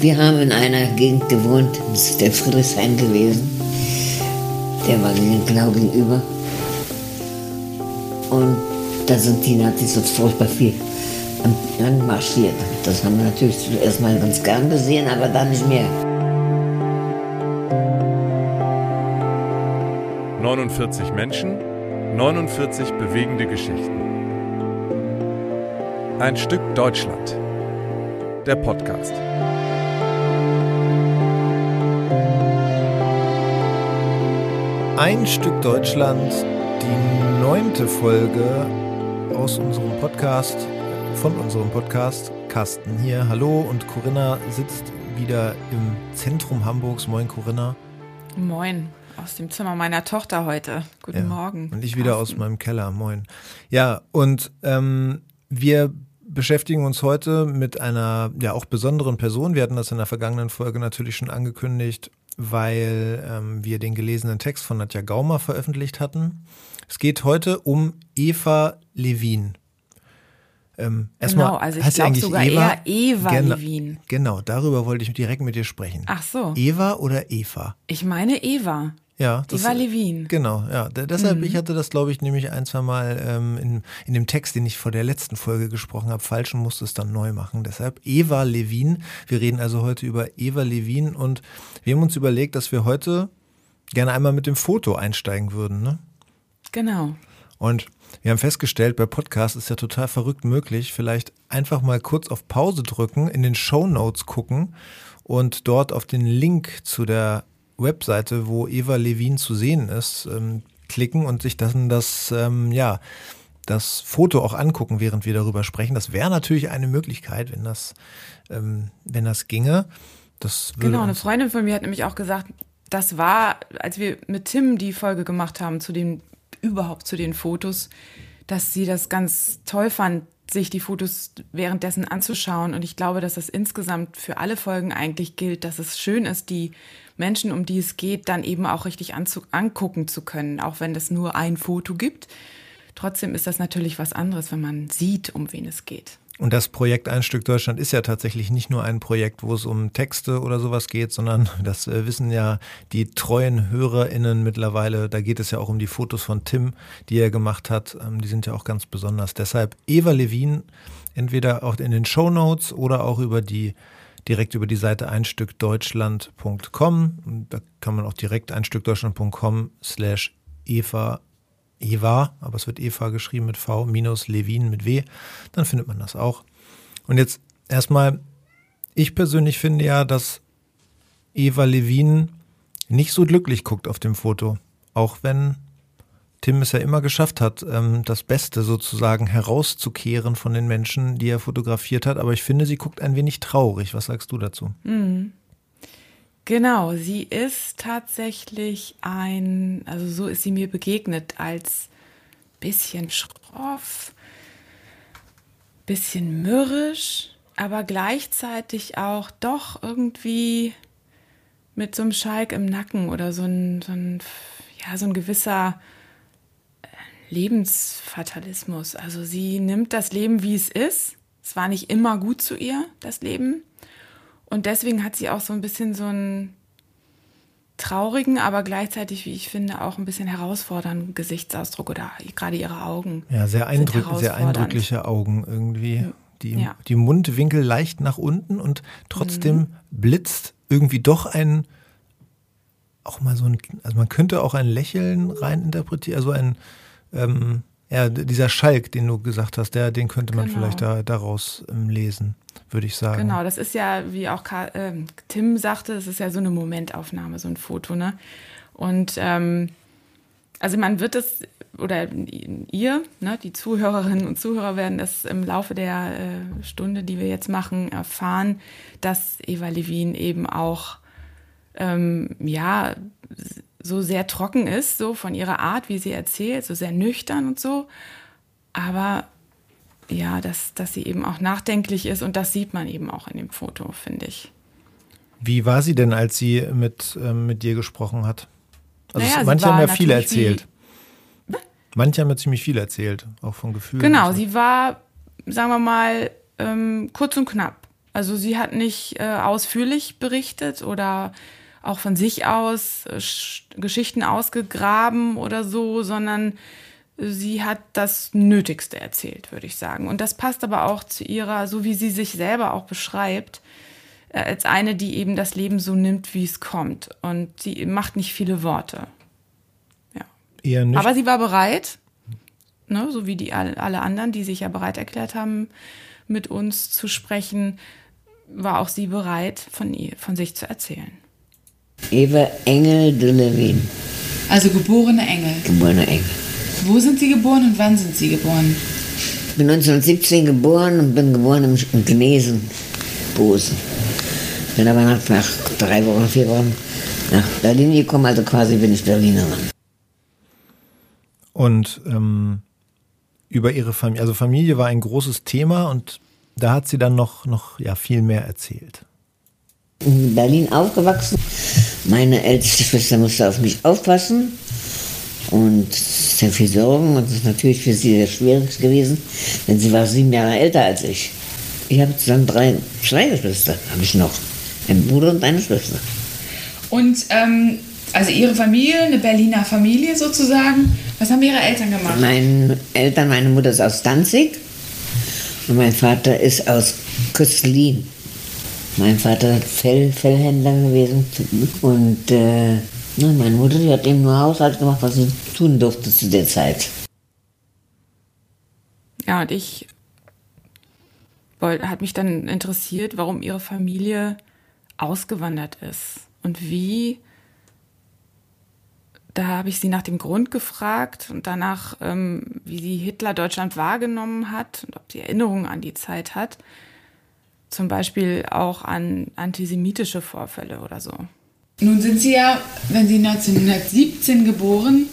Wir haben in einer Gegend gewohnt, das ist der Friedrichshain gewesen. Der war genau gegenüber. Und da sind die Nazis so furchtbar viel anmarschiert. Das haben wir natürlich zuerst mal ganz gern gesehen, aber dann nicht mehr. 49 Menschen, 49 bewegende Geschichten. Ein Stück Deutschland. Der Podcast. Ein Stück Deutschland, die neunte Folge aus unserem Podcast, von unserem Podcast. Carsten hier, hallo und Corinna sitzt wieder im Zentrum Hamburgs. Moin Corinna. Moin, aus dem Zimmer meiner Tochter heute. Guten Ja, Morgen. Und ich wieder aus meinem Keller. Moin. Ja, und ähm, wir beschäftigen uns heute mit einer ja auch besonderen Person. Wir hatten das in der vergangenen Folge natürlich schon angekündigt, weil ähm, wir den gelesenen Text von Nadja Gaumer veröffentlicht hatten. Es geht heute um Eva Levin. Ähm, Genau, also ich glaube sogar Eva? eher Eva Genau. Levin. Genau, darüber wollte ich direkt mit dir sprechen. Ach so, Eva oder Eva? ich meine Eva. Ja, das, Eva Levin. Genau, ja. Deshalb, Mhm. ich hatte das, glaube ich, nämlich ein, zwei Mal ähm, in, in dem Text, den ich vor der letzten Folge gesprochen habe, falsch und musste es dann neu machen. Deshalb Eva Levin. Wir reden also heute über Eva Levin und wir haben uns überlegt, dass wir heute gerne einmal mit dem Foto einsteigen würden. Ne? Genau. Und wir haben festgestellt, bei Podcasts ist ja total verrückt möglich, vielleicht einfach mal kurz auf Pause drücken, in den Show Notes gucken und dort auf den Link zu der Webseite, wo Eva Levin zu sehen ist, ähm, klicken und sich dann das, ähm, ja, das Foto auch angucken, während wir darüber sprechen. Das wäre natürlich eine Möglichkeit, wenn das, ähm, wenn das ginge. Das Genau, eine Freundin von mir hat nämlich auch gesagt, das war, als wir mit Tim die Folge gemacht haben zu den, überhaupt zu den Fotos, dass sie das ganz toll fand, sich die Fotos währenddessen anzuschauen. Und ich glaube, dass das insgesamt für alle Folgen eigentlich gilt, dass es schön ist, die Menschen, um die es geht, dann eben auch richtig angucken zu können, auch wenn es nur ein Foto gibt. Trotzdem ist das natürlich was anderes, wenn man sieht, um wen es geht. Und das Projekt Ein Stück Deutschland ist ja tatsächlich nicht nur ein Projekt, wo es um Texte oder sowas geht, sondern das äh, wissen ja die treuen HörerInnen mittlerweile. Da geht es ja auch um die Fotos von Tim, die er gemacht hat. Ähm, Die sind ja auch ganz besonders. Deshalb Eva Levin, entweder auch in den Show Notes oder auch über die direkt über die Seite einstückdeutschland.com. Da kann man auch direkt einstückdeutschland.com slash Eva Eva, aber es wird Eva geschrieben mit V, minus Levin mit W, dann findet man das auch. Und jetzt erstmal, ich persönlich finde ja, dass Eva Levin nicht so glücklich guckt auf dem Foto. Auch wenn Tim es ja immer geschafft hat, ähm, das Beste sozusagen herauszukehren von den Menschen, die er fotografiert hat. Aber ich finde, sie guckt ein wenig traurig. Was sagst du dazu? Genau, sie ist tatsächlich ein, also so ist sie mir begegnet, als bisschen schroff, bisschen mürrisch, aber gleichzeitig auch doch irgendwie mit so einem Schalk im Nacken oder so ein, so ein, ja, so ein gewisser Lebensfatalismus. Also sie nimmt das Leben, wie es ist. Es war nicht immer gut zu ihr, das Leben. Und deswegen hat sie auch so ein bisschen so einen traurigen, aber gleichzeitig, wie ich finde, auch ein bisschen herausfordernden Gesichtsausdruck oder gerade ihre Augen. Ja, sehr, eindrück sehr eindrückliche Augen irgendwie. Die, Ja. die Mundwinkel leicht nach unten und trotzdem Mhm. blitzt irgendwie doch ein, auch mal so ein, also man könnte auch ein Lächeln rein interpretieren, also ein, ähm, ja, dieser Schalk, den du gesagt hast, der, den könnte man Genau. vielleicht da, daraus ähm, lesen, würde ich sagen. Genau, das ist ja, wie auch Ka ähm, Tim sagte, es ist ja so eine Momentaufnahme, so ein Foto, ne? Und ähm, also man wird es, oder ihr, ne, die Zuhörerinnen und Zuhörer werden es im Laufe der äh, Stunde, die wir jetzt machen, erfahren, dass Eva Levin eben auch ähm, ja so sehr trocken ist, so von ihrer Art, wie sie erzählt, so sehr nüchtern und so. Aber ja, dass, dass sie eben auch nachdenklich ist und das sieht man eben auch in dem Foto, finde ich. Wie war sie denn, als sie mit, ähm, mit dir gesprochen hat? Also Naja, es, manche haben ja viel erzählt. wie- Manche haben ja ziemlich viel erzählt, auch von Gefühlen. Genau, so. sie war, sagen wir mal, ähm, kurz und knapp. Also sie hat nicht äh, ausführlich berichtet oder auch von sich aus äh, Sch- Geschichten ausgegraben oder so, sondern sie hat das Nötigste erzählt, würde ich sagen. Und das passt aber auch zu ihrer, so wie sie sich selber auch beschreibt, äh, als eine, die eben das Leben so nimmt, wie es kommt. Und sie macht nicht viele Worte. Ja. Eher nicht. Aber sie war bereit, ne, so wie die all- alle anderen, die sich ja bereit erklärt haben, mit uns zu sprechen, war auch sie bereit, von, ihr, von sich zu erzählen. Eva Engel de Levin, Also geborene Engel. geborene Engel. Wo sind Sie geboren und wann sind Sie geboren? Ich bin 1917 geboren und bin geboren im, Gnesen, Bosen. Bin aber nach, nach drei Wochen, vier Wochen nach Berlin gekommen, also quasi bin ich Berlinerin. Und ähm, über ihre Familie, also Familie war ein großes Thema und da hat sie dann noch, noch ja, viel mehr erzählt. In Berlin aufgewachsen. Meine älteste Schwester musste auf mich aufpassen und sehr viel Sorgen. Und das ist natürlich für sie sehr schwierig gewesen, denn sie war sieben Jahre älter als ich. Ich habe zusammen drei, zwei Geschwister, habe ich noch. Einen Bruder und eine Schwester. Und ähm, also Ihre Familie, eine Berliner Familie sozusagen. Was haben Ihre Eltern gemacht? Meine Eltern, meine Mutter ist aus Danzig und mein Vater ist aus Köstlin. Mein Vater ist Fell, Fellhändler gewesen und äh, meine Mutter, die hat eben nur Haushalt gemacht, was sie tun durfte zu der Zeit. Ja, und ich wollte, hat mich dann interessiert, warum ihre Familie ausgewandert ist und wie. Da habe ich sie nach dem Grund gefragt und danach, ähm, wie sie Hitler Deutschland wahrgenommen hat und ob sie Erinnerungen an die Zeit hat. Zum Beispiel auch an antisemitische Vorfälle oder so. Nun sind Sie ja, wenn Sie 1917 geboren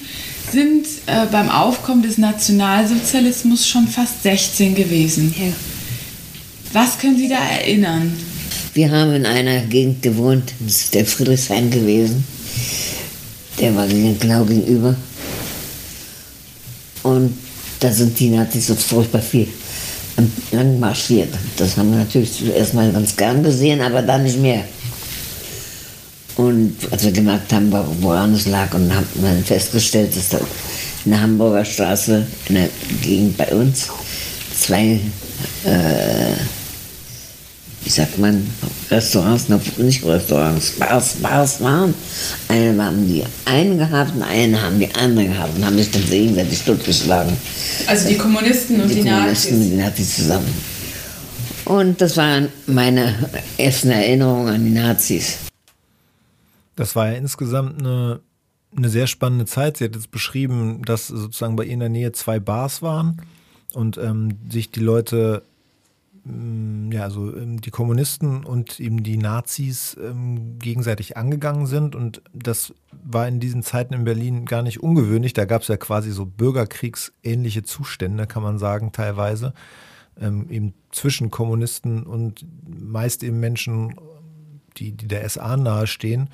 sind, äh, beim Aufkommen des Nationalsozialismus schon fast 16 gewesen. Was können Sie da erinnern? Wir haben in einer Gegend gewohnt, das ist der Friedrichshain gewesen. Der war genau gegenüber. Und da sind die Nazis so furchtbar viel lang marschiert. Das haben wir natürlich zuerst mal ganz gern gesehen, aber dann nicht mehr. Und als wir gemerkt haben, wo- woran es lag, und haben dann festgestellt, dass da in der Hamburger Straße, in der Gegend bei uns, zwei äh, wie sagt man, Restaurants, noch nicht Restaurants, Bars, Bars waren. Eine haben die einen gehabt und eine haben die andere gehabt und haben sich dann gegenseitig totgeschlagen. Also die Kommunisten und die, Kommunisten mit Nazis. den Nazis zusammen. Und das waren meine ersten Erinnerungen an die Nazis. Das war ja insgesamt eine, eine sehr spannende Zeit. Sie hat jetzt beschrieben, dass sozusagen bei ihr in der Nähe zwei Bars waren und ähm, sich die Leute, ja, also ähm, die Kommunisten und eben die Nazis ähm, gegenseitig angegangen sind. Und das war in diesen Zeiten in Berlin gar nicht ungewöhnlich. Da gab es ja quasi so bürgerkriegsähnliche Zustände, kann man sagen, teilweise. Ähm, eben zwischen Kommunisten und meist eben Menschen, die, die der SA nahestehen,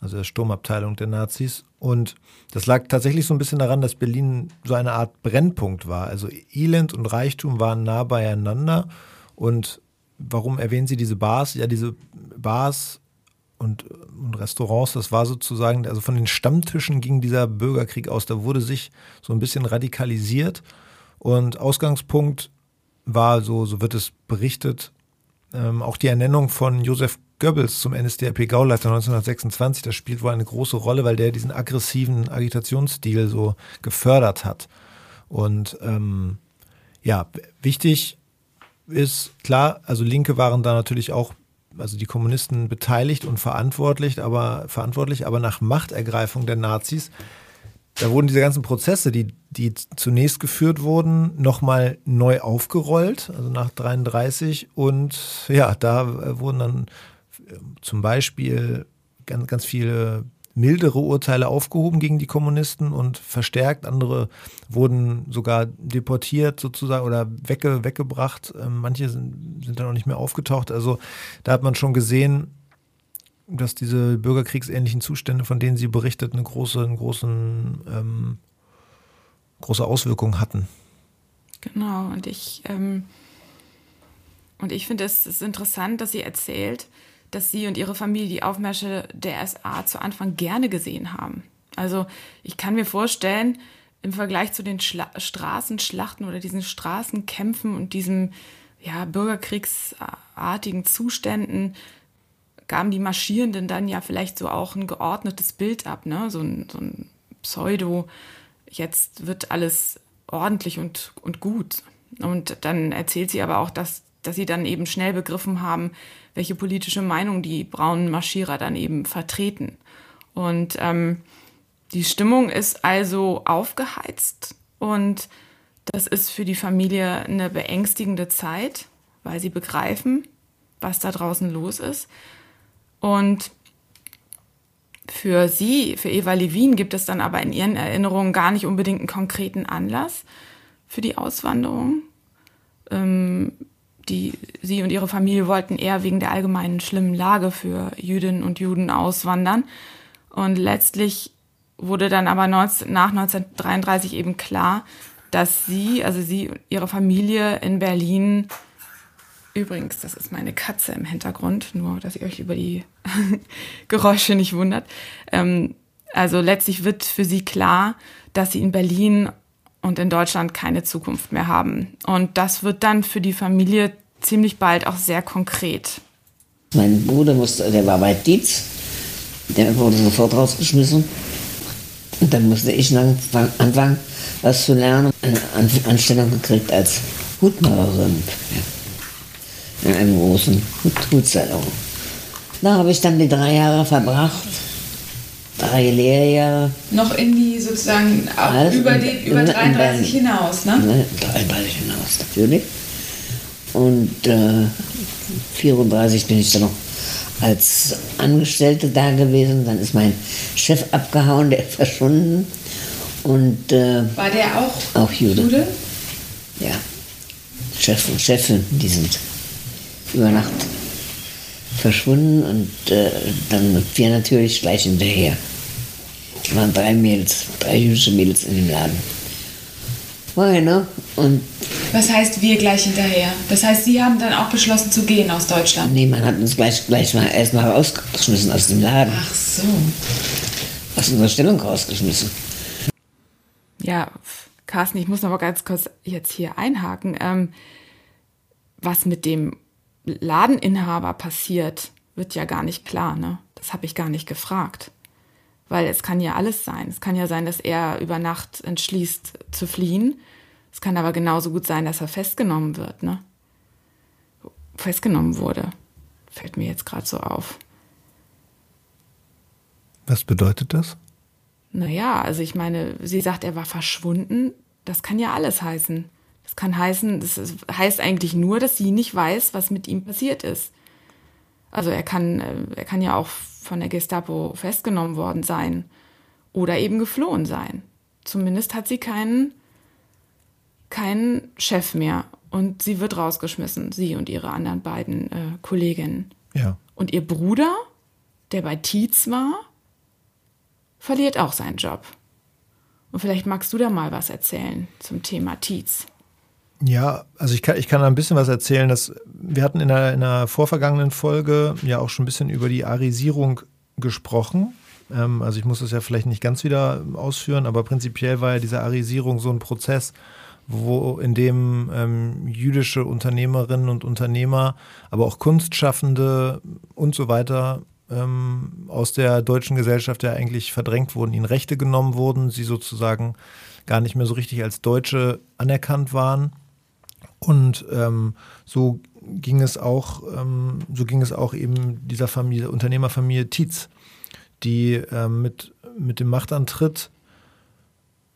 also der Sturmabteilung der Nazis. Und das lag tatsächlich so ein bisschen daran, dass Berlin so eine Art Brennpunkt war. Also Elend und Reichtum waren nah beieinander. Und warum erwähnen Sie diese Bars? Ja, diese Bars und, und Restaurants, das war sozusagen, also von den Stammtischen ging dieser Bürgerkrieg aus. Da wurde sich so ein bisschen radikalisiert. Und Ausgangspunkt war, so, so wird es berichtet, ähm, auch die Ernennung von Josef Goebbels zum NSDAP-Gauleiter 1926, das spielt wohl eine große Rolle, weil der diesen aggressiven Agitationsstil so gefördert hat. Und ähm, ja, wichtig ist klar, also Linke waren da natürlich auch, also die Kommunisten beteiligt und verantwortlich, aber verantwortlich, aber nach Machtergreifung der Nazis da wurden diese ganzen Prozesse, die, die zunächst geführt wurden, nochmal neu aufgerollt, also nach 33. Und ja, da äh, wurden dann äh, zum Beispiel ganz, ganz viele mildere Urteile aufgehoben gegen die Kommunisten und verstärkt. Andere wurden sogar deportiert sozusagen oder wegge, weggebracht. Ähm, Manche sind, sind dann auch nicht mehr aufgetaucht. Also da hat man schon gesehen, dass diese bürgerkriegsähnlichen Zustände, von denen sie berichtet, eine große, einen großen, ähm, große Auswirkungen hatten. Genau, und ich, ähm, ich finde es ist interessant, dass sie erzählt, dass sie und ihre Familie die Aufmärsche der SA zu Anfang gerne gesehen haben. Also ich kann mir vorstellen, im Vergleich zu den Schla Straßenschlachten oder diesen Straßenkämpfen und diesen ja, bürgerkriegsartigen Zuständen gaben die Marschierenden dann ja vielleicht so auch ein geordnetes Bild ab, ne? so, ein, so ein Pseudo, jetzt wird alles ordentlich und, und gut. Und dann erzählt sie aber auch, dass, dass sie dann eben schnell begriffen haben, welche politische Meinung die braunen Marschierer dann eben vertreten. Und ähm, die Stimmung ist also aufgeheizt und das ist für die Familie eine beängstigende Zeit, weil sie begreifen, was da draußen los ist. Und für sie, für Eva Levin, gibt es dann aber in ihren Erinnerungen gar nicht unbedingt einen konkreten Anlass für die Auswanderung. Ähm, die, sie und ihre Familie wollten eher wegen der allgemeinen schlimmen Lage für Jüdinnen und Juden auswandern. Und letztlich wurde dann aber 19, nach 1933 eben klar, dass sie, also sie und ihre Familie in Berlin, übrigens, das ist meine Katze im Hintergrund, nur dass ihr euch über die Geräusche nicht wundert. Ähm, also letztlich wird für sie klar, dass sie in Berlin und in Deutschland keine Zukunft mehr haben. Und das wird dann für die Familie ziemlich bald auch sehr konkret. Mein Bruder musste, der war bei Dietz, der wurde sofort rausgeschmissen. Und dann musste ich anfangen, was zu lernen. Eine Anstellung gekriegt als Hutmacherin in einem großen Hutsalon. Da habe ich dann die drei Jahre verbracht. Drei Lehrjahre. Noch in die sozusagen also über, die, über 33 hinaus, ne? ne? 33 hinaus, natürlich. Und äh, 34 bin ich dann noch als Angestellte da gewesen. Dann ist mein Chef abgehauen, der ist verschwunden. Und, äh, War der auch, auch Jude? Jude? Ja. Chef und Chefin, die sind über Nacht verschwunden und äh, dann wir natürlich gleich hinterher. Es waren drei Mädels, drei jüdische Mädels in dem Laden. War ne? Und Was heißt wir gleich hinterher? Das heißt, Sie haben dann auch beschlossen zu gehen aus Deutschland? Nee, man hat uns gleich, gleich mal erstmal rausgeschmissen aus dem Laden. Ach so. Aus unserer Stellung rausgeschmissen. Ja, Carsten, ich muss noch mal ganz kurz jetzt hier einhaken. Ähm, was mit dem Ladeninhaber passiert, wird ja gar nicht klar. Ne? Das habe ich gar nicht gefragt. Weil es kann ja alles sein. Es kann ja sein, dass er über Nacht entschließt zu fliehen. Es kann aber genauso gut sein, dass er festgenommen wird, ne? Festgenommen wurde. Fällt mir jetzt gerade so auf. Was bedeutet das? Naja, also ich meine, sie sagt, er war verschwunden. Das kann ja alles heißen. Das kann heißen, das heißt eigentlich nur, dass sie nicht weiß, was mit ihm passiert ist. Also er kann, äh, er kann ja auch von der Gestapo festgenommen worden sein oder eben geflohen sein. Zumindest hat sie keinen, keinen Chef mehr und sie wird rausgeschmissen, sie und ihre anderen beiden äh, Kolleginnen. Ja. Und ihr Bruder, der bei Tietz war, verliert auch seinen Job. Und vielleicht magst du da mal was erzählen zum Thema Tietz. Ja, also ich kann, ich kann ein bisschen was erzählen. Dass wir hatten in einer, in einer vorvergangenen Folge ja auch schon ein bisschen über die Arisierung gesprochen. Ähm, also ich muss das ja vielleicht nicht ganz wieder ausführen, aber prinzipiell war ja diese Arisierung so ein Prozess, wo in dem ähm, jüdische Unternehmerinnen und Unternehmer, aber auch Kunstschaffende und so weiter ähm, aus der deutschen Gesellschaft ja eigentlich verdrängt wurden, ihnen Rechte genommen wurden, sie sozusagen gar nicht mehr so richtig als Deutsche anerkannt waren und ähm, so ging es auch, ähm, so ging es auch eben dieser Familie, Unternehmerfamilie Tietz, die ähm, mit, mit dem Machtantritt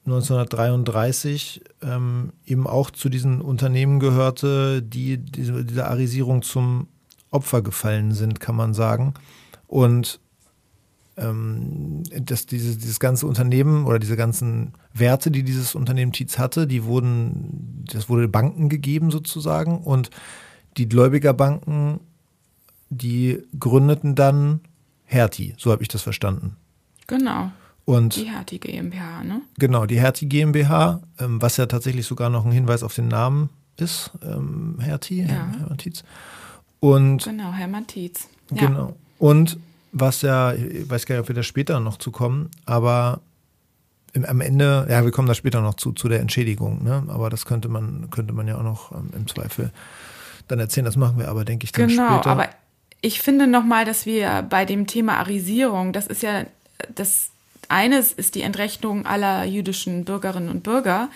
1933 ähm, eben auch zu diesen Unternehmen gehörte, die diese, dieser Arisierung zum Opfer gefallen sind, kann man sagen. Und ähm, dass dieses, dieses ganze Unternehmen oder diese ganzen Werte, die dieses Unternehmen Tietz hatte, die wurden, das wurde Banken gegeben sozusagen und die Gläubigerbanken, die gründeten dann Hertie, so habe ich das verstanden. Genau. Und Die Hertie GmbH, ne? Genau, die Hertie GmbH, ähm, was ja tatsächlich sogar noch ein Hinweis auf den Namen ist, ähm, Hertie, Ja. Hermann Tietz. Und Genau, Hermann Tietz. Ja. genau. Und was ja, ich weiß gar nicht, ob wir da später noch zu kommen, aber im, am Ende, ja, wir kommen da später noch zu, zu der Entschädigung, ne? Aber das könnte man, könnte man ja auch noch ähm, im Zweifel dann erzählen. Das machen wir aber, denke ich, dann Genau, später. aber ich finde nochmal, dass wir bei dem Thema Arisierung, das ist ja das eines ist die Entrechtung aller jüdischen Bürgerinnen und Bürger,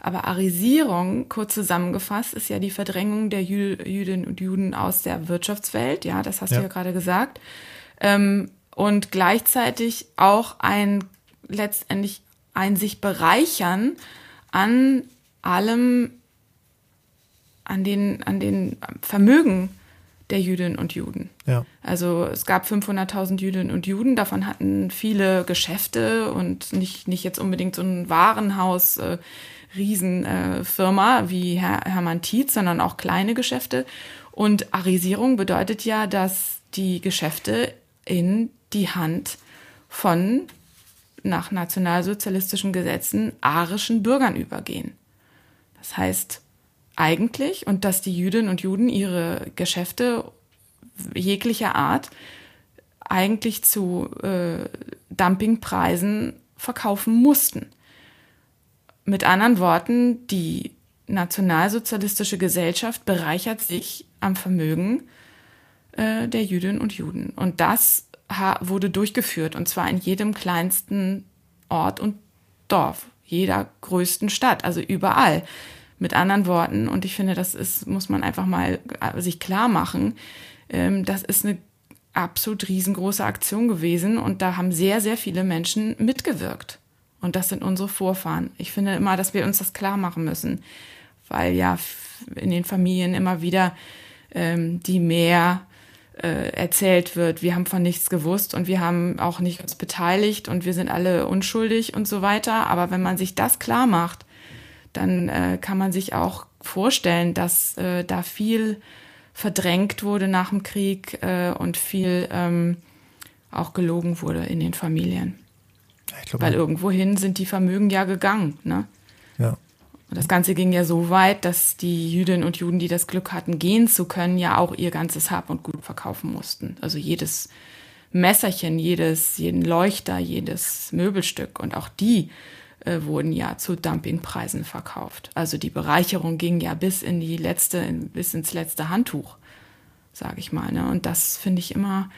aber Arisierung, kurz zusammengefasst, ist ja die Verdrängung der Jü Jüdinnen und Juden aus der Wirtschaftswelt, ja, das hast Ja. du ja gerade gesagt. Ähm, und gleichzeitig auch ein letztendlich ein sich bereichern an allem, an den, an den Vermögen der Jüdinnen und Juden. ja. Also es gab 500.000 Jüdinnen und Juden, davon hatten viele Geschäfte und nicht, nicht jetzt unbedingt so ein Warenhaus, äh, Riesenfirma äh, wie Herr, Hermann Tietz, sondern auch kleine Geschäfte. Und Arisierung bedeutet ja, dass die Geschäfte in die Hand von nach nationalsozialistischen Gesetzen arischen Bürgern übergehen. Das heißt eigentlich, und dass die Jüdinnen und Juden ihre Geschäfte jeglicher Art eigentlich zu äh, Dumpingpreisen verkaufen mussten. Mit anderen Worten, die nationalsozialistische Gesellschaft bereichert sich am Vermögen äh, der Jüdinnen und Juden. Und das wurde durchgeführt, und zwar in jedem kleinsten Ort und Dorf, jeder größten Stadt, also überall. Mit anderen Worten, und ich finde, das ist, muss man einfach mal äh, sich klar machen, ähm, das ist eine absolut riesengroße Aktion gewesen und da haben sehr, sehr viele Menschen mitgewirkt. Und das sind unsere Vorfahren. Ich finde immer, dass wir uns das klar machen müssen, weil ja in den Familien immer wieder ähm, die mehr äh, erzählt wird, wir haben von nichts gewusst und wir haben auch nicht uns beteiligt und wir sind alle unschuldig und so weiter. Aber wenn man sich das klar macht, dann äh, kann man sich auch vorstellen, dass äh, da viel verdrängt wurde nach dem Krieg äh, und viel ähm, auch gelogen wurde in den Familien. Ich glaube, Weil irgendwohin sind die Vermögen ja gegangen. Ne? ja. Und das Ganze ging ja so weit, dass die Jüdinnen und Juden, die das Glück hatten, gehen zu können, ja auch ihr ganzes Hab und Gut verkaufen mussten. Also jedes Messerchen, jedes, jeden Leuchter, jedes Möbelstück. Und auch die äh, wurden ja zu Dumpingpreisen verkauft. Also die Bereicherung ging ja bis in die letzte, bis ins letzte Handtuch, sage ich mal. Ne? Und das finde ich immer,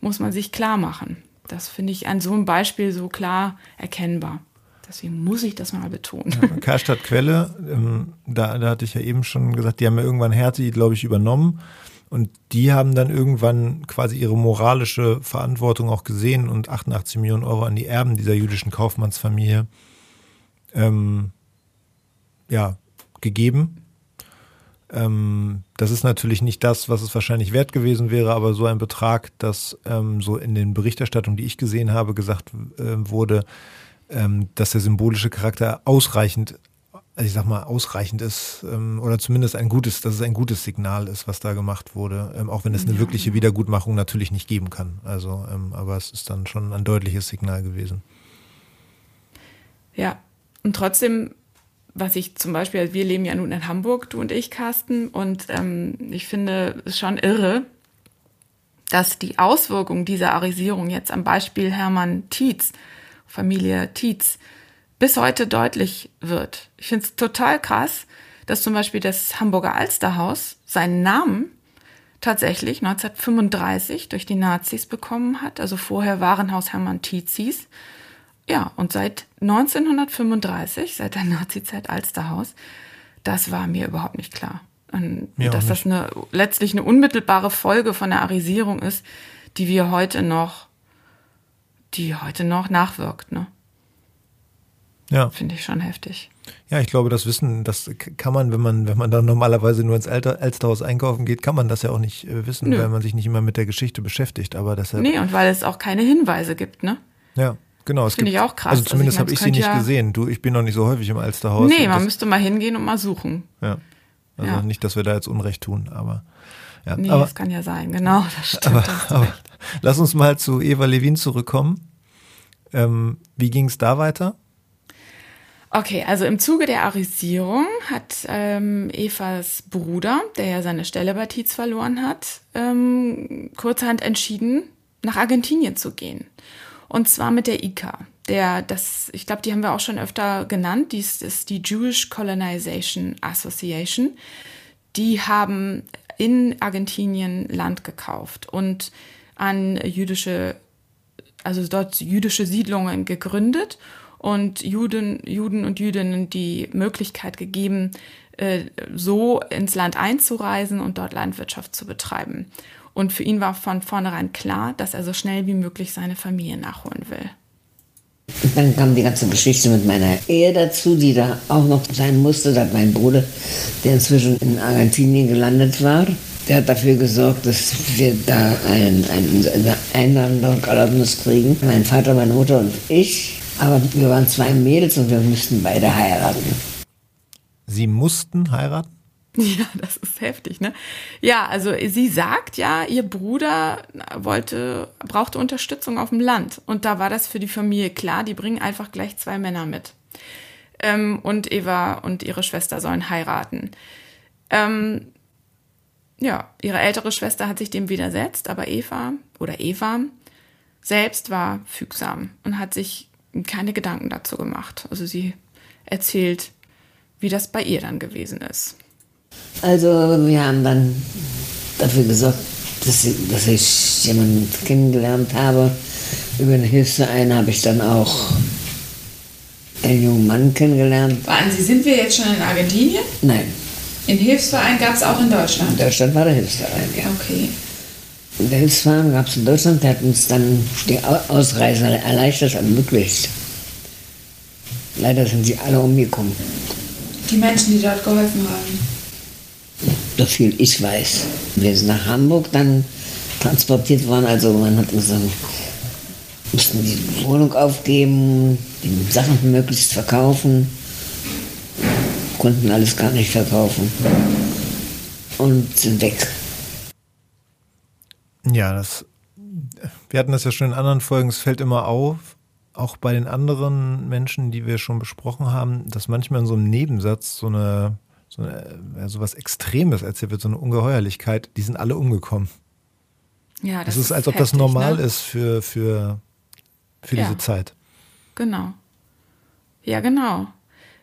muss man sich klar machen. Das finde ich an so einem Beispiel so klar erkennbar. Deswegen muss ich das mal betonen. Karstadt Quelle, ähm, da, da hatte ich ja eben schon gesagt, die haben ja irgendwann Hertie, glaube ich, übernommen. Und die haben dann irgendwann quasi ihre moralische Verantwortung auch gesehen und 88 Millionen Euro an die Erben dieser jüdischen Kaufmannsfamilie ähm, ja, gegeben. Ähm, das ist natürlich nicht das, was es wahrscheinlich wert gewesen wäre, aber so ein Betrag, dass ähm, so in den Berichterstattungen, die ich gesehen habe, gesagt äh, wurde, ähm, dass der symbolische Charakter ausreichend, also ich sag mal, ausreichend ist, ähm, oder zumindest ein gutes, dass es ein gutes Signal ist, was da gemacht wurde, ähm, auch wenn es eine Ja, wirkliche. Wiedergutmachung natürlich nicht geben kann. Also, ähm, aber es ist dann schon ein deutliches Signal gewesen. Ja, und trotzdem, was ich zum Beispiel, wir leben ja nun in Hamburg, du und ich, Carsten, und ähm, ich finde es schon irre, dass die Auswirkungen dieser Arisierung jetzt am Beispiel Hermann Tietz, Familie Tietz, bis heute deutlich wird. Ich finde es total krass, dass zum Beispiel das Hamburger Alsterhaus seinen Namen tatsächlich 1935 durch die Nazis bekommen hat. Also vorher Warenhaus Hermann Tietz hieß. Ja, und seit 1935, seit der Nazizeit Alsterhaus, das war mir überhaupt nicht klar. Und Mir dass das eine, letztlich eine unmittelbare Folge von der Arisierung ist, die wir heute noch, die heute noch nachwirkt, ne? Ja. Finde ich schon heftig. Ja, ich glaube, das Wissen, das kann man, wenn man, wenn man dann normalerweise nur ins Alter, Alsterhaus einkaufen geht, kann man das ja auch nicht äh, wissen, Nö. weil man sich nicht immer mit der Geschichte beschäftigt. Aber deshalb, Nee, und weil es auch keine Hinweise gibt, ne? ja, genau. Es Finde ich auch krass. Also Also zumindest meine, habe ich sie nicht ja- gesehen. Du, ich bin noch nicht so häufig im Alsterhaus. Nee, man das, müsste mal hingehen und mal suchen. ja. Also Ja. nicht, dass wir da jetzt Unrecht tun, aber ja. Nee, aber, das kann ja sein, genau, das stimmt. aber recht. lass uns mal zu Eva Levin zurückkommen. Ähm, wie ging es da weiter? Okay, also im Zuge der Arisierung hat ähm, Evas Bruder, der ja seine Stelle bei Tietz verloren hat, ähm, kurzerhand entschieden, nach Argentinien zu gehen. Und zwar mit der ICA. Der, das, ich glaube, die haben wir auch schon öfter genannt. Dies ist die Jewish Colonization Association. Die haben in Argentinien Land gekauft und an jüdische, also dort jüdische Siedlungen gegründet und Juden, Juden und Jüdinnen die Möglichkeit gegeben, äh, so ins Land einzureisen und dort Landwirtschaft zu betreiben. Und für ihn war von vornherein klar, dass er so schnell wie möglich seine Familie nachholen will. Dann kam die ganze Geschichte mit meiner Ehe dazu, die da auch noch sein musste. Da hat mein Bruder, der inzwischen in Argentinien gelandet war, der hat dafür gesorgt, dass wir da ein, ein, eine Einwanderungserlaubnis kriegen. Mein Vater, meine Mutter und ich. Aber wir waren zwei Mädels und wir mussten beide heiraten. Sie mussten heiraten? Ja, das ist heftig, ne? Ja, also sie sagt ja, ihr Bruder wollte, brauchte Unterstützung auf dem Land. Und da war das für die Familie klar, die bringen einfach gleich zwei Männer mit. Ähm, und Eva und ihre Schwester sollen heiraten. Ähm, ja, ihre ältere Schwester hat sich dem widersetzt, aber Eva oder Eva selbst war fügsam und hat sich keine Gedanken dazu gemacht. Also sie erzählt, wie das bei ihr dann gewesen ist. Also wir haben dann dafür gesorgt, dass ich, dass ich jemanden kennengelernt habe. Über den Hilfsverein habe ich dann auch einen jungen Mann kennengelernt. Warten Sie, sind wir jetzt schon in Argentinien? Nein, Den Hilfsverein gab es auch in in Deutschland. Deutschland war der Hilfsverein, ja. Okay. Der Hilfsverein gab es in Deutschland, der hat uns dann die Au- Ausreise erleichtert, ermöglicht. Leider sind sie alle umgekommen, Die Menschen, die dort geholfen haben. So viel ich weiß. Wir sind nach Hamburg dann transportiert worden, also man hat uns dann mussten die Wohnung aufgeben, die Sachen möglichst verkaufen, konnten alles gar nicht verkaufen und sind weg. Ja, das, wir hatten das ja schon in anderen Folgen, es fällt immer auf, auch bei den anderen Menschen, die wir schon besprochen haben, dass manchmal in so einem Nebensatz so eine, so, eine, ja, so was Extremes erzählt wird, so eine Ungeheuerlichkeit, die sind alle umgekommen. Ja, Das, ist, als ob das heftig, normal ne? ist für, für, für Ja. diese Zeit. Genau. Ja, genau.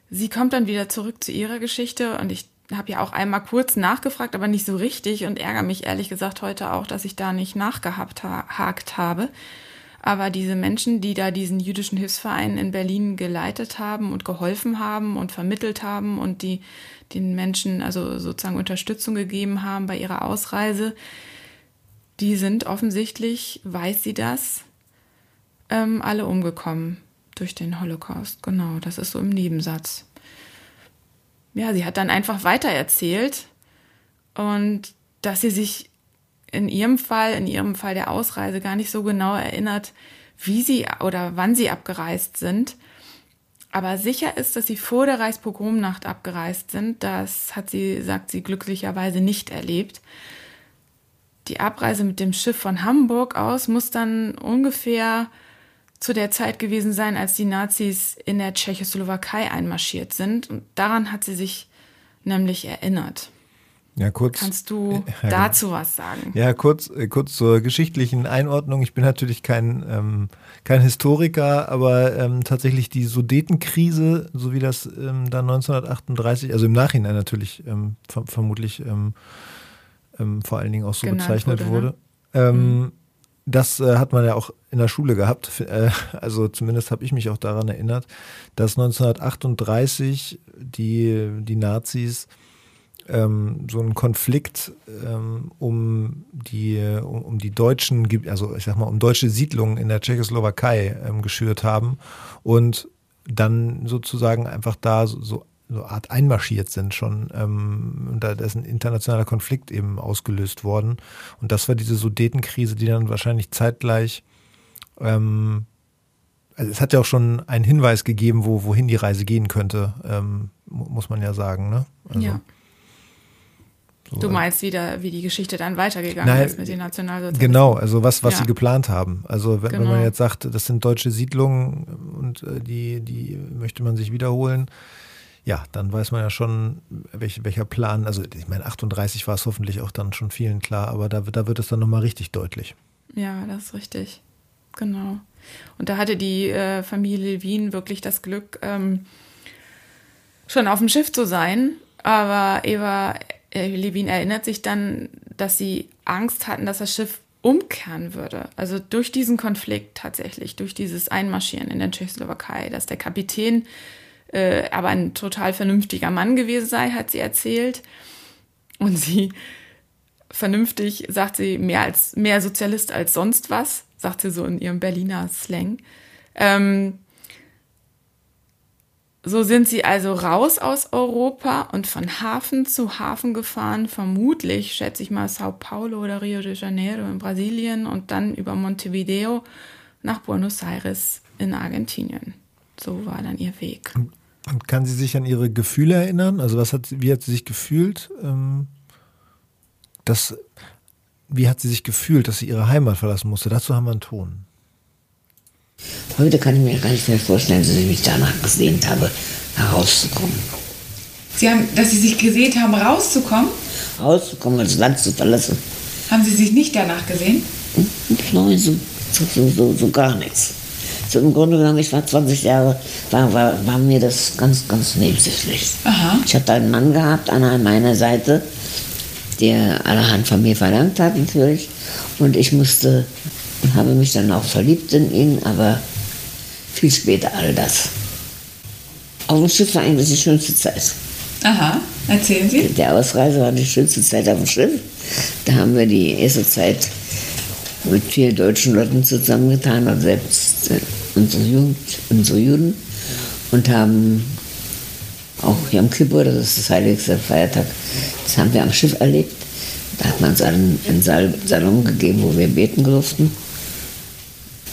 Sie kommt dann wieder zurück zu ihrer Geschichte und ich habe ja auch einmal kurz nachgefragt, aber nicht so richtig und ärgere mich ehrlich gesagt heute auch, dass ich da nicht nachgehakt ha hakt habe. Aber diese Menschen, die da diesen jüdischen Hilfsverein in Berlin geleitet haben und geholfen haben und vermittelt haben und die den Menschen also sozusagen Unterstützung gegeben haben bei ihrer Ausreise, die sind offensichtlich, weiß sie das, ähm, alle umgekommen durch den Holocaust. Genau, das ist so im Nebensatz. Ja, sie hat dann einfach weitererzählt und dass sie sich in ihrem Fall, in ihrem Fall der Ausreise gar nicht so genau erinnert, wie sie oder wann sie abgereist sind. Aber sicher ist, dass sie vor der Reichspogromnacht abgereist sind. Das hat sie, sagt sie, glücklicherweise nicht erlebt. Die Abreise mit dem Schiff von Hamburg aus muss dann ungefähr zu der Zeit gewesen sein, als die Nazis in der Tschechoslowakei einmarschiert sind. Und daran hat sie sich nämlich erinnert. Ja, kurz. Kannst du Ja, dazu was sagen? Ja, kurz, äh, kurz zur geschichtlichen Einordnung. Ich bin natürlich kein, ähm, kein Historiker, aber ähm, tatsächlich die Sudetenkrise, so wie das ähm, dann 1938, also im Nachhinein natürlich ähm, ver vermutlich ähm, ähm, vor allen Dingen auch so Genannt bezeichnet wurde, wurde. ne? Ähm, Das äh, hat man ja auch in der Schule gehabt. Äh, also zumindest habe ich mich auch daran erinnert, dass 1938 die, die Nazis ähm, so einen Konflikt ähm, um die um, um die deutschen, also ich sag mal um deutsche Siedlungen in der Tschechoslowakei ähm, geschürt haben und dann sozusagen einfach da so, so Art einmarschiert sind schon. Ähm, und da ist ein internationaler Konflikt eben ausgelöst worden. Und das war diese Sudetenkrise, die dann wahrscheinlich zeitgleich ähm, also es hat ja auch schon einen Hinweis gegeben, wo, wohin die Reise gehen könnte, ähm, mu- muss man ja sagen. Ne? Also, Ja. So, Du meinst wieder, wie die Geschichte dann weitergegangen Nein, ist mit den Nationalsozialisten. Genau, also was, was Ja. sie geplant haben. Also wenn, wenn man Genau. jetzt sagt, das sind deutsche Siedlungen und äh, die, die möchte man sich wiederholen, ja, dann weiß man ja schon, welch, welcher Plan, also ich meine, 38 war es hoffentlich auch dann schon vielen klar, aber da, wird- da wird es dann nochmal richtig deutlich. Ja, das ist richtig. Genau. Und da hatte die äh, Familie Levin wirklich das Glück, ähm, schon auf dem Schiff zu sein. Aber Eva äh, Levin erinnert sich dann, dass sie Angst hatten, dass das Schiff umkehren würde. Also durch diesen Konflikt tatsächlich, durch dieses Einmarschieren in der Tschechoslowakei, dass der Kapitän äh, aber ein total vernünftiger Mann gewesen sei, hat sie erzählt. Und sie vernünftig, sagt sie, mehr als mehr Sozialist als sonst was, sagt sie so in ihrem Berliner Slang. Ähm, so sind sie also raus aus Europa und von Hafen zu Hafen gefahren, vermutlich, schätze ich mal, Sao Paulo oder Rio de Janeiro in Brasilien und dann über Montevideo nach Buenos Aires in Argentinien. So war dann ihr Weg. Und kann sie sich an ihre Gefühle erinnern? Also was hat, wie hat sie sich gefühlt? Ähm, das, wie hat sie sich gefühlt, dass sie ihre Heimat verlassen musste? Dazu haben wir einen Ton. Heute kann ich mir gar nicht mehr vorstellen, dass ich mich danach gesehnt habe, herauszukommen. Sie haben, dass Sie sich gesehen haben, rauszukommen, Rauszukommen, das Land zu verlassen. haben Sie sich nicht danach gesehen? Nein, so, so, so, so, gar nichts. So im Grunde genommen, ich war 20 Jahre, war, war, war mir das ganz, ganz nebensächlich. Ich hatte einen Mann gehabt an meiner Seite, der allerhand von mir verlangt hat natürlich. Und ich musste, habe mich dann auch verliebt in ihn, aber viel später all das. Auf dem Schiff war eigentlich die schönste Zeit. Aha. Erzählen Sie. Der Ausreise war die schönste Zeit auf dem Schiff. Da haben wir die erste Zeit mit vielen deutschen Leuten zusammengetan, und selbst äh, unsere Jugend, unsere Juden, und haben auch Yom Kippur, das ist das heiligste Feiertag, das haben wir am Schiff erlebt. Da hat man uns einen, einen Sal Salon gegeben, wo wir beten durften.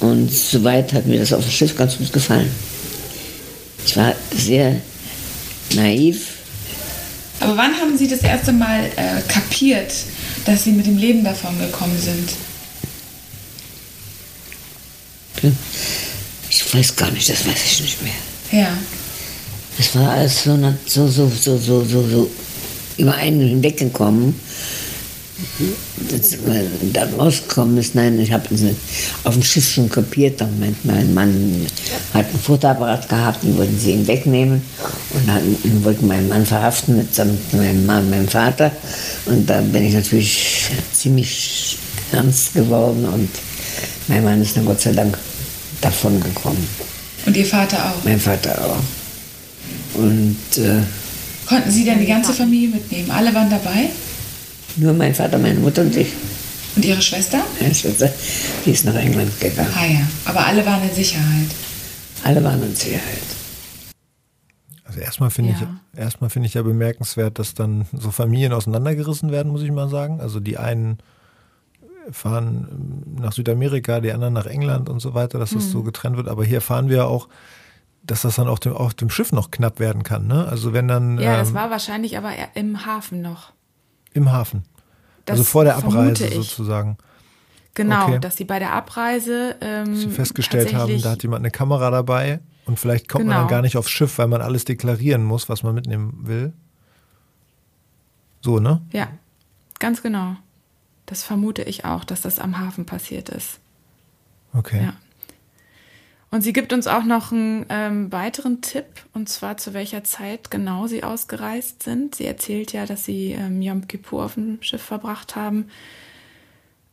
Und soweit hat mir das auf dem Schiff ganz gut gefallen. Ich war sehr naiv, Aber wann haben Sie das erste Mal äh, kapiert, dass Sie mit dem Leben davon gekommen sind? Ich weiß gar nicht, das weiß ich nicht mehr. Ja. Es war alles so, so, so, so, so, so, so über einen hinweggekommen. Das, weil da rausgekommen ist, nein, ich habe auf dem Schiff schon kapiert, da meint mein Mann hat einen Fotoapparat gehabt, den wollten sie ihn wegnehmen und dann wollten meinen Mann verhaften mitsamt meinem Mann, meinem Vater. Und da bin ich natürlich ziemlich ernst geworden und mein Mann ist dann Gott sei Dank davon gekommen. Und Ihr Vater auch. Mein Vater auch. Und äh, Konnten Sie dann die ganze Familie mitnehmen? Alle waren dabei? Nur mein Vater, meine Mutter und ich. Und Ihre Schwester? Meine Schwester, die ist nach England gegangen. Ah ja. Aber alle waren in Sicherheit. Alle waren in Sicherheit. Also erstmal finde Ja. ich, erstmal finde ich ja bemerkenswert, dass dann so Familien auseinandergerissen werden, muss ich mal sagen. Also die einen fahren nach Südamerika, die anderen nach England und so weiter, dass das Mhm. so getrennt wird. Aber hier fahren wir auch, dass das dann auf dem, auf dem Schiff noch knapp werden kann. Ne? Also wenn dann Ja, das ähm, war wahrscheinlich aber im Hafen noch. Im Hafen. Das also vor der Abreise sozusagen. Genau, Okay. dass sie bei der Abreise ähm, Sie festgestellt haben, da hat jemand eine Kamera dabei und vielleicht kommt man Genau. dann gar nicht aufs Schiff, weil man alles deklarieren muss, was man mitnehmen will. So, ne? Ja, ganz genau. Das vermute ich auch, dass das am Hafen passiert ist. Okay. Ja. Und sie gibt uns auch noch einen ähm, weiteren Tipp, und zwar zu welcher Zeit genau sie ausgereist sind. Sie erzählt ja, dass sie ähm, Yom Kippur auf dem Schiff verbracht haben.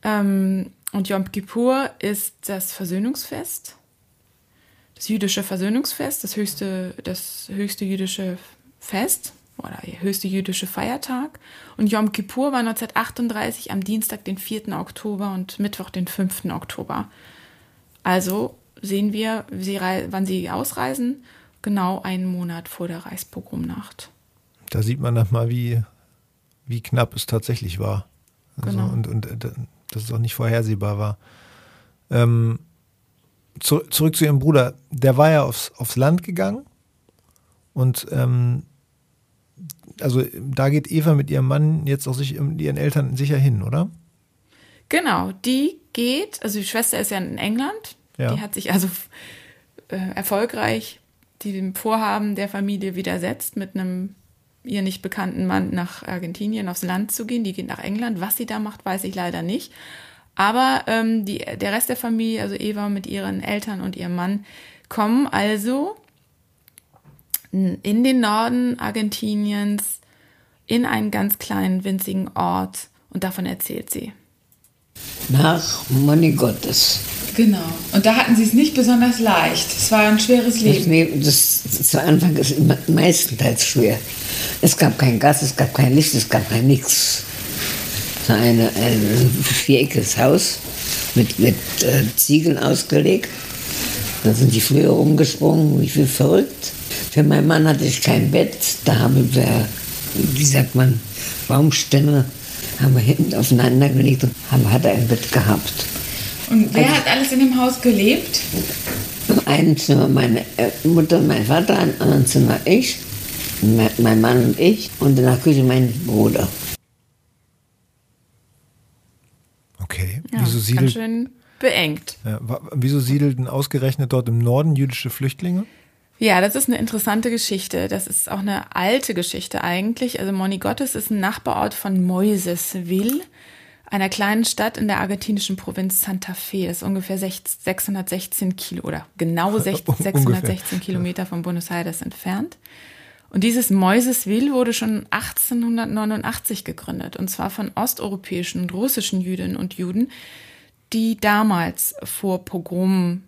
Ähm, und Yom Kippur ist das Versöhnungsfest, das jüdische Versöhnungsfest, das höchste, das höchste jüdische Fest oder der höchste jüdische Feiertag. Und Yom Kippur war 1938 am Dienstag, den 4. Oktober und Mittwoch, den 5. Oktober. Also sehen wir, sie wann sie ausreisen, genau einen Monat vor der Reichspogromnacht. Da sieht man dann mal, wie, wie knapp es tatsächlich war. Also, Genau. Und, und äh, dass es auch nicht vorhersehbar war. Ähm, zu, zurück zu ihrem Bruder. Der war ja aufs, aufs Land gegangen und ähm, also da geht Eva mit ihrem Mann jetzt auch sich ihren Eltern sicher hin, oder? Genau, die geht, also die Schwester ist ja in England, Ja. die hat sich also äh, erfolgreich dem Vorhaben der Familie widersetzt, mit einem ihr nicht bekannten Mann nach Argentinien aufs Land zu gehen. Die geht nach England. Was sie da macht, weiß ich leider nicht. Aber ähm, die, der Rest der Familie, also Eva mit ihren Eltern und ihrem Mann, kommen also in den Norden Argentiniens in einen ganz kleinen, winzigen Ort. Und davon erzählt sie. Nach Monigottes. Genau. Und da hatten sie es nicht besonders leicht. Es war ein schweres Leben. Das, das zu Anfang ist immer meistenteils schwer. Es gab kein Gas, es gab kein Licht, es gab kein nichts. Es war eine, ein viereckiges Haus mit, mit äh, Ziegeln ausgelegt. Da sind die früher rumgesprungen, wie viel verrückt. Für meinen Mann hatte ich kein Bett. Da haben wir, wie sagt man, Baumstämme haben wir hinten aufeinander gelegt und hat er ein Bett gehabt. Und wer hat alles in dem Haus gelebt? Im einen Zimmer meine äh, Mutter und mein Vater, im anderen Zimmer ich, mein, Mann und ich und in der Küche mein Bruder. Okay. Ja, wieso, ganz siedelt, schön beengt. ja, wieso siedelten ausgerechnet dort im Norden jüdische Flüchtlinge? Ja, das ist eine interessante Geschichte. Das ist auch eine alte Geschichte eigentlich. Also Monigotes ist ein Nachbarort von Moisesville, einer kleinen Stadt in der argentinischen Provinz Santa Fe. Das ist ungefähr 6- 616 Kilo oder genau sech- Ungefähr. 616 Kilometer von Buenos Aires entfernt. Und dieses Moisesville wurde schon 1889 gegründet, und zwar von osteuropäischen und russischen Jüdinnen und Juden, die damals vor Pogromen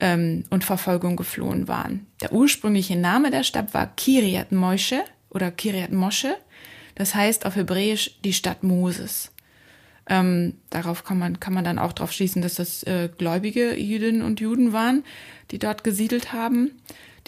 ähm, und Verfolgung geflohen waren. Der ursprüngliche Name der Stadt war Kiryat Moshe oder Kiryat Moshe. Das heißt auf Hebräisch die Stadt Moses. Ähm, darauf kann man, kann man dann auch darauf schließen, dass das äh, gläubige Jüdinnen und Juden waren, die dort gesiedelt haben,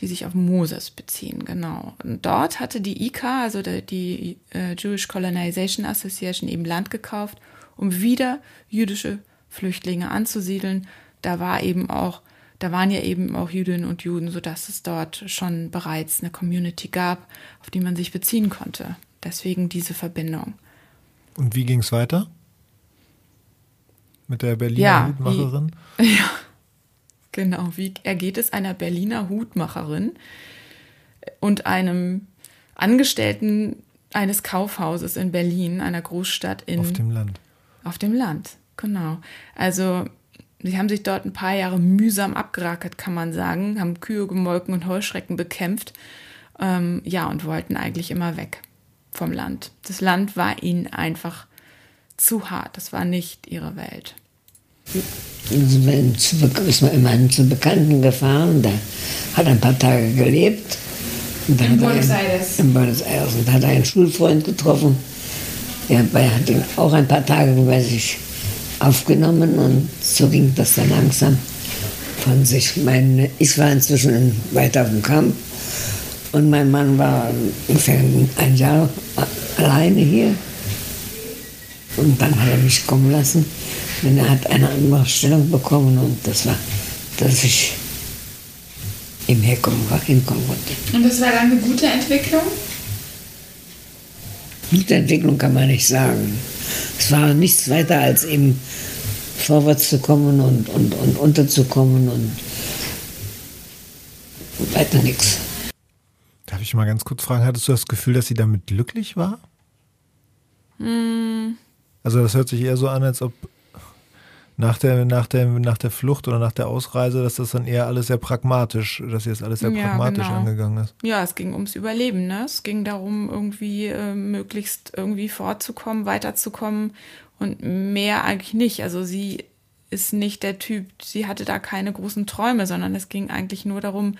die sich auf Moses beziehen, genau. Und dort hatte die ICA, also der, die äh, Jewish Colonization Association, eben Land gekauft, um wieder jüdische Flüchtlinge anzusiedeln. Da war eben auch, da waren ja eben auch Jüdinnen und Juden, sodass es dort schon bereits eine Community gab, auf die man sich beziehen konnte. Deswegen diese Verbindung. Und wie ging es weiter? Mit der Berliner Ja, Hutmacherin? Ja, genau. Wie ergeht es einer Berliner Hutmacherin und einem Angestellten eines Kaufhauses in Berlin, einer Großstadt in Auf dem Land. auf dem Land? Genau. Also sie haben sich dort ein paar Jahre mühsam abgerackert, kann man sagen, haben Kühe gemolken und Heuschrecken bekämpft. Ähm, ja, und wollten eigentlich immer weg vom Land. Das Land war ihnen einfach zu hart. Das war nicht ihre Welt. Ist man immerhin zu Bekannten gefahren, der hat ein paar Tage gelebt. In Buenos einen- Aires. In Buenos Aires. Und da hat er einen Schulfreund getroffen. Der hat ihn auch ein paar Tage bei sich aufgenommen und so ging das dann langsam von sich. Mein, ich war inzwischen in, weiter auf dem Camp und mein Mann war ungefähr ein Jahr alleine hier. Und dann hat er mich kommen lassen. Und er hat eine andere Stellung bekommen und das war, dass ich ihm herkommen, hinkommen konnte. Und das war dann eine gute Entwicklung? Gute Entwicklung kann man nicht sagen. Es war nichts weiter als eben vorwärts zu kommen und, und, und unterzukommen und weiter nichts. Darf ich mal ganz kurz fragen, hattest du das Gefühl, dass sie damit glücklich war? Also das hört sich eher so an, als ob nach der, nach, der, nach der Flucht oder nach der Ausreise, dass das dann eher alles sehr pragmatisch, dass das alles sehr Ja, pragmatisch genau. angegangen ist. Ja, es ging ums Überleben, ne? Es ging darum, irgendwie äh, möglichst irgendwie fortzukommen, weiterzukommen und mehr eigentlich nicht. Also sie ist nicht der Typ, sie hatte da keine großen Träume, sondern es ging eigentlich nur darum,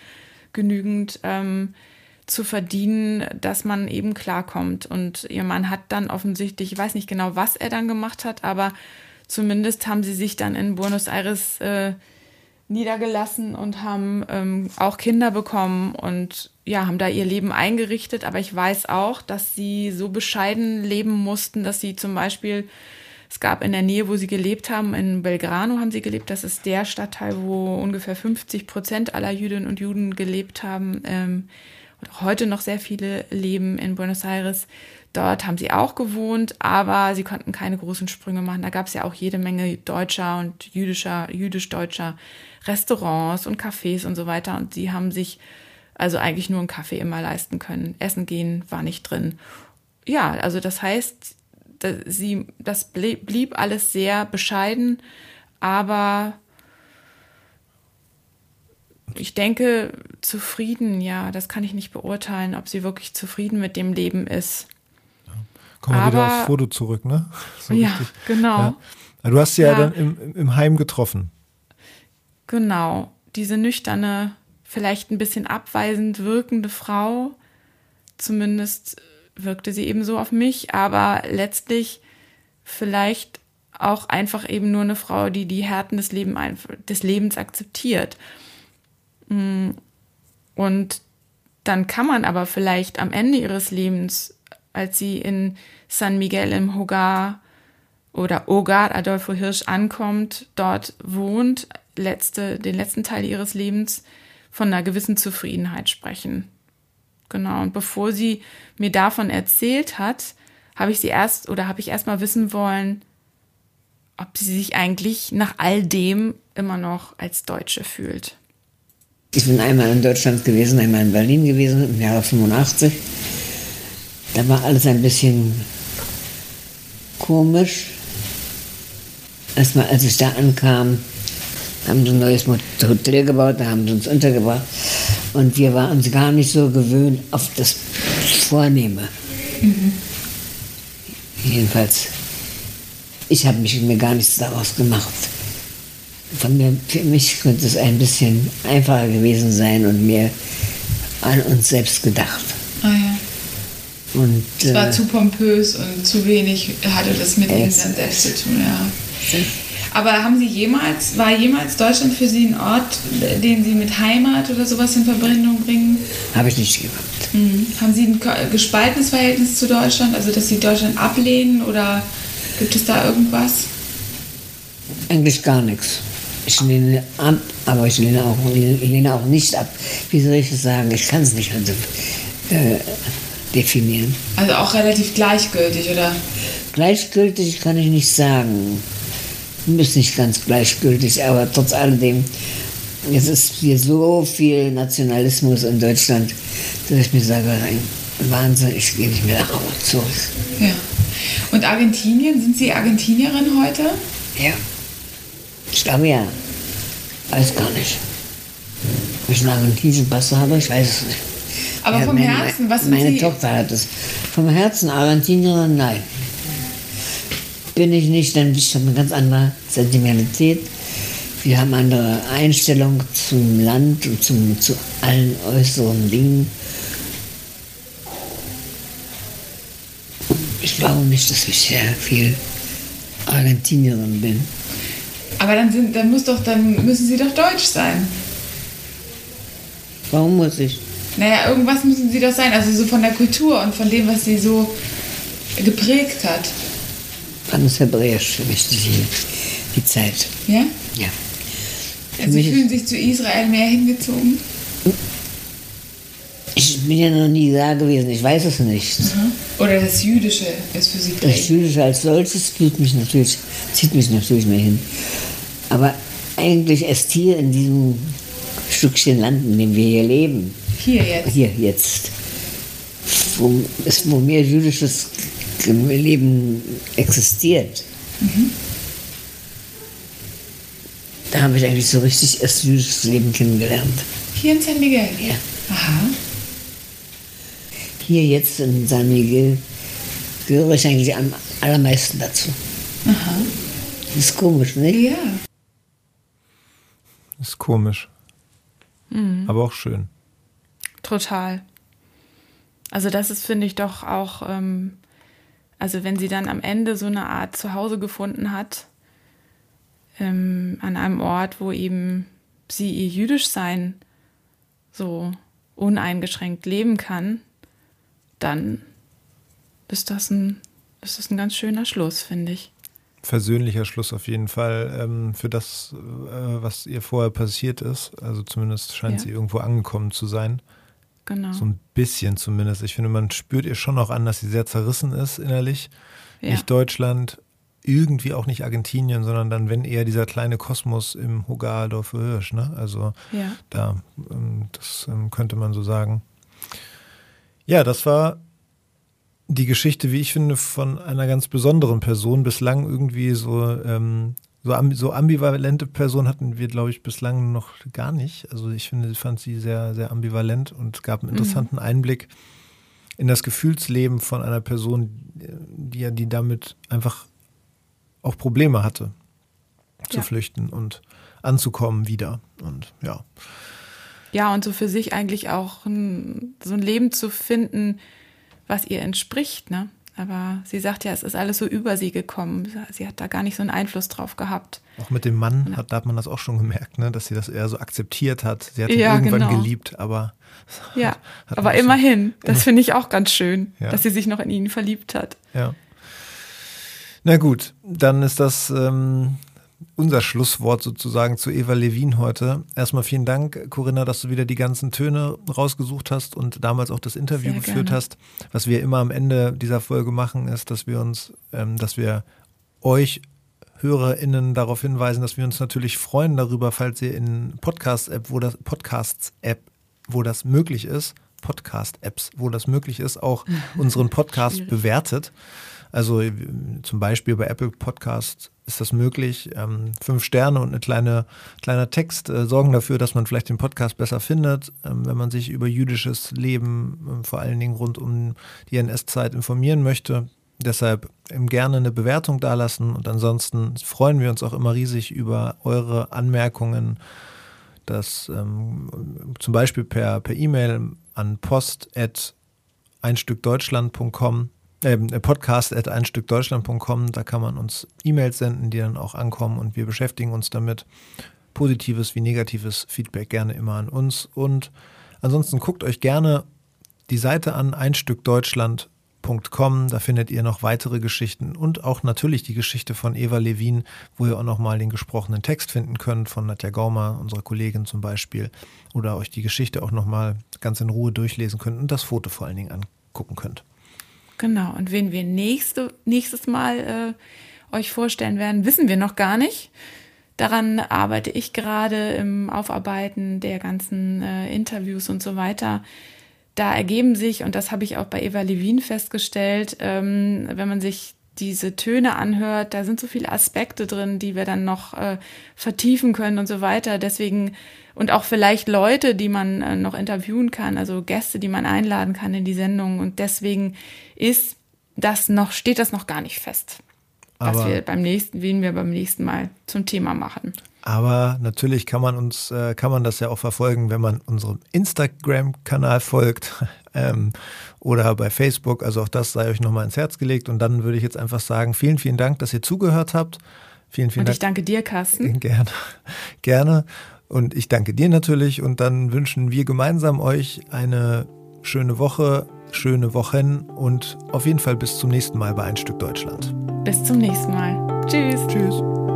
genügend ähm, zu verdienen, dass man eben klarkommt. Und ihr Mann hat dann offensichtlich, ich weiß nicht genau, was er dann gemacht hat, aber zumindest haben sie sich dann in Buenos Aires äh, niedergelassen und haben ähm, auch Kinder bekommen und ja, haben da ihr Leben eingerichtet. Aber ich weiß auch, dass sie so bescheiden leben mussten, dass sie zum Beispiel, es gab in der Nähe, wo sie gelebt haben, in Belgrano haben sie gelebt. Das ist der Stadtteil, wo ungefähr 50 Prozent aller Jüdinnen und Juden gelebt haben. Ähm, heute noch sehr viele leben in Buenos Aires. Dort haben sie auch gewohnt, aber sie konnten keine großen Sprünge machen. Da gab es ja auch jede Menge deutscher und jüdischer, jüdisch-deutscher Restaurants und Cafés und so weiter. Und sie haben sich also eigentlich nur einen Kaffee immer leisten können. Essen gehen war nicht drin. Ja, also das heißt, sie, das blieb alles sehr bescheiden, aber ich denke, zufrieden, ja, das kann ich nicht beurteilen, ob sie wirklich zufrieden mit dem Leben ist. Kommen wir wieder aufs Foto zurück, ne? So ja, richtig. genau. Ja. Du hast sie ja, ja dann im, im Heim getroffen. Genau. Diese nüchterne, vielleicht ein bisschen abweisend wirkende Frau, zumindest wirkte sie eben so auf mich, aber letztlich vielleicht auch einfach eben nur eine Frau, die die Härten des, Leben, des Lebens akzeptiert. Mm. Und dann kann man aber vielleicht am Ende ihres Lebens, als sie in San Miguel im Hogar oder Hogar Adolfo Hirsch ankommt, dort wohnt, letzte, den letzten Teil ihres Lebens, von einer gewissen Zufriedenheit sprechen. Genau. Und bevor sie mir davon erzählt hat, habe ich sie erst oder habe ich erst mal wissen wollen, ob sie sich eigentlich nach all dem immer noch als Deutsche fühlt. Ich bin einmal in Deutschland gewesen, einmal in Berlin gewesen im Jahre 85. Da war alles ein bisschen komisch. Erstmal, als ich da ankam, haben sie ein neues Hotel gebaut, da haben sie uns untergebracht. Und wir waren uns gar nicht so gewöhnt auf das Vornehme. Mhm. Jedenfalls, ich habe mich mir gar nichts daraus gemacht von mir, für mich könnte es ein bisschen einfacher gewesen sein und mehr an uns selbst gedacht. Und, es war äh, zu pompös und zu wenig hatte das mit ihnen dann selbst zu tun, ja. Aber haben Sie jemals, war jemals Deutschland für Sie ein Ort, den Sie mit Heimat oder sowas in Verbindung bringen? Habe ich nicht gehabt. Mhm. Haben Sie ein gespaltenes Verhältnis zu Deutschland, also dass Sie Deutschland ablehnen oder gibt es da irgendwas? Eigentlich gar nichts. Ich lehne ab, aber ich lehne auch, lehne auch nicht ab. Wie soll ich das sagen? Ich kann es nicht also, äh, definieren. Also auch relativ gleichgültig, oder? Gleichgültig kann ich nicht sagen. Ist nicht ganz gleichgültig, aber trotz alledem, es ist hier so viel Nationalismus in Deutschland, dass ich mir sage, ein Wahnsinn, ich gehe nicht mehr nach Hause zurück. Ja. Und Argentinien, sind Sie Argentinierin heute? Ja. Ich glaube ja. Weiß gar nicht. Ob ich einen argentinischen Pass habe, ich weiß es nicht. Aber ja, vom meine, Herzen, was sind Meine Sie? Tochter hat es. Vom Herzen Argentinierin, nein. Bin ich nicht, dann bin ich eine ganz andere Sentimentalität. Wir haben andere Einstellung zum Land und zum, zu allen äußeren Dingen. Ich glaube nicht, dass ich sehr viel Argentinierin bin. Aber dann, sind, dann, muss doch, dann müssen sie doch deutsch sein. Warum muss ich? Naja, irgendwas müssen sie doch sein. Also so von der Kultur und von dem, was sie so geprägt hat. Alles hebräisch für mich, die, die Zeit. Ja? Ja. Also sie fühlen sich zu Israel mehr hingezogen? Ich bin ja noch nie da gewesen, ich weiß es nicht. Mhm. Oder das Jüdische ist für Sie prägend? Das Jüdische als solches zieht mich natürlich, zieht mich natürlich mehr hin. Aber eigentlich erst hier in diesem Stückchen Land, in dem wir hier leben. Hier jetzt? Hier jetzt. Wo, ist, wo mehr jüdisches Leben existiert. Mhm. Da habe ich eigentlich so richtig erst jüdisches Leben kennengelernt. Hier in San Miguel? Ja. Aha. Hier jetzt in San Miguel gehöre ich eigentlich am allermeisten dazu. Aha. Das ist komisch, ne? Ja. Ist komisch. Mhm. Aber auch schön. Total. Also das ist, finde ich, doch auch, ähm, also wenn sie dann am Ende so eine Art Zuhause gefunden hat, ähm, an einem Ort, wo eben sie ihr jüdisch sein so uneingeschränkt leben kann, dann ist das ein, ist das ein ganz schöner Schluss, finde ich versöhnlicher Schluss auf jeden Fall ähm, für das, äh, was ihr vorher passiert ist. Also zumindest scheint ja. sie irgendwo angekommen zu sein genau. So ein bisschen zumindest. Ich finde, man spürt ihr schon auch an, dass sie sehr zerrissen ist innerlich. Ja. Nicht Deutschland, irgendwie auch nicht Argentinien, sondern dann, wenn eher dieser kleine Kosmos im Hogardorf Hirsch. Ne? Also Ja. da, ähm, das ähm, könnte man so sagen. Ja, das war die Geschichte, wie ich finde, von einer ganz besonderen Person. Bislang irgendwie so, ähm, so, so ambivalente Person hatten wir, glaube ich, bislang noch gar nicht. Also ich finde, ich fand sie sehr, sehr ambivalent und gab einen interessanten Einblick in das Gefühlsleben von einer Person, die ja, die damit einfach auch Probleme hatte, zu Ja. flüchten und anzukommen wieder. Und ja. Ja, und so für sich eigentlich auch ein, so ein Leben zu finden, was ihr entspricht, ne? Aber sie sagt ja, es ist alles so über sie gekommen. Sie hat da gar nicht so einen Einfluss drauf gehabt. Auch mit dem Mann hat, da hat man das auch schon gemerkt, ne? dass sie das eher so akzeptiert hat. Sie hat ihn Ja, irgendwann genau. geliebt, aber Ja, hat aber man so- immerhin, das finde ich auch ganz schön, Ja. dass sie sich noch in ihn verliebt hat. ja. Na gut, dann ist das ähm, unser Schlusswort sozusagen zu Eva Levin heute. Erstmal vielen Dank, Corinna, dass du wieder die ganzen Töne rausgesucht hast und damals auch das Interview Sehr geführt gerne. hast. Was wir immer am Ende dieser Folge machen, ist, dass wir uns, ähm, dass wir euch HörerInnen darauf hinweisen, dass wir uns natürlich freuen darüber, falls ihr in Podcast-App, wo das Podcasts-App, wo das möglich ist, Podcast-Apps, wo das möglich ist, auch unseren Podcast bewertet. Also äh, zum Beispiel bei Apple Podcast ist das möglich. Ähm, fünf Sterne und ein kleine, kleiner Text äh, sorgen dafür, dass man vielleicht den Podcast besser findet, ähm, wenn man sich über jüdisches Leben, ähm, vor allen Dingen rund um die NS-Zeit informieren möchte. Deshalb ähm, gerne eine Bewertung dalassen und ansonsten freuen wir uns auch immer riesig über eure Anmerkungen, das ähm, zum Beispiel per E-Mail an post einstückdeutschland.com ähm, äh, podcast at einstückdeutschland.com, da kann man uns E-Mails senden, die dann auch ankommen und wir beschäftigen uns damit. Positives wie negatives Feedback gerne immer an uns und ansonsten guckt euch gerne die Seite an einstückdeutschland.com, da findet ihr noch weitere Geschichten und auch natürlich die Geschichte von Eva Levin, wo ihr auch nochmal den gesprochenen Text finden könnt von Nadja Gaumer, unserer Kollegin zum Beispiel, oder euch die Geschichte auch nochmal ganz in Ruhe durchlesen könnt und das Foto vor allen Dingen angucken könnt. Genau, und wen wir nächste, nächstes Mal äh, euch vorstellen werden, wissen wir noch gar nicht. Daran arbeite ich gerade im Aufarbeiten der ganzen äh, Interviews und so weiter. Da ergeben sich, und das habe ich auch bei Eva Levin festgestellt, ähm, wenn man sich diese Töne anhört, da sind so viele Aspekte drin, die wir dann noch äh, vertiefen können und so weiter. Deswegen und auch vielleicht Leute, die man äh, noch interviewen kann, also Gäste, die man einladen kann in die Sendung. Und deswegen ist das noch, steht das noch gar nicht fest, was Aber- wir beim nächsten, wen wir beim nächsten Mal zum Thema machen. Aber natürlich kann man uns, äh, kann man das ja auch verfolgen, wenn man unserem Instagram-Kanal folgt ähm, oder bei Facebook. Also auch das sei euch nochmal ins Herz gelegt. Und dann würde ich jetzt einfach sagen, vielen, vielen Dank, dass ihr zugehört habt. Vielen, vielen Und ich Dank. danke dir, Carsten. Gerne, gerne. Und ich danke dir natürlich. Und dann wünschen wir gemeinsam euch eine schöne Woche, schöne Wochen und auf jeden Fall bis zum nächsten Mal bei Ein Stück Deutschland. Bis zum nächsten Mal. Tschüss. Tschüss.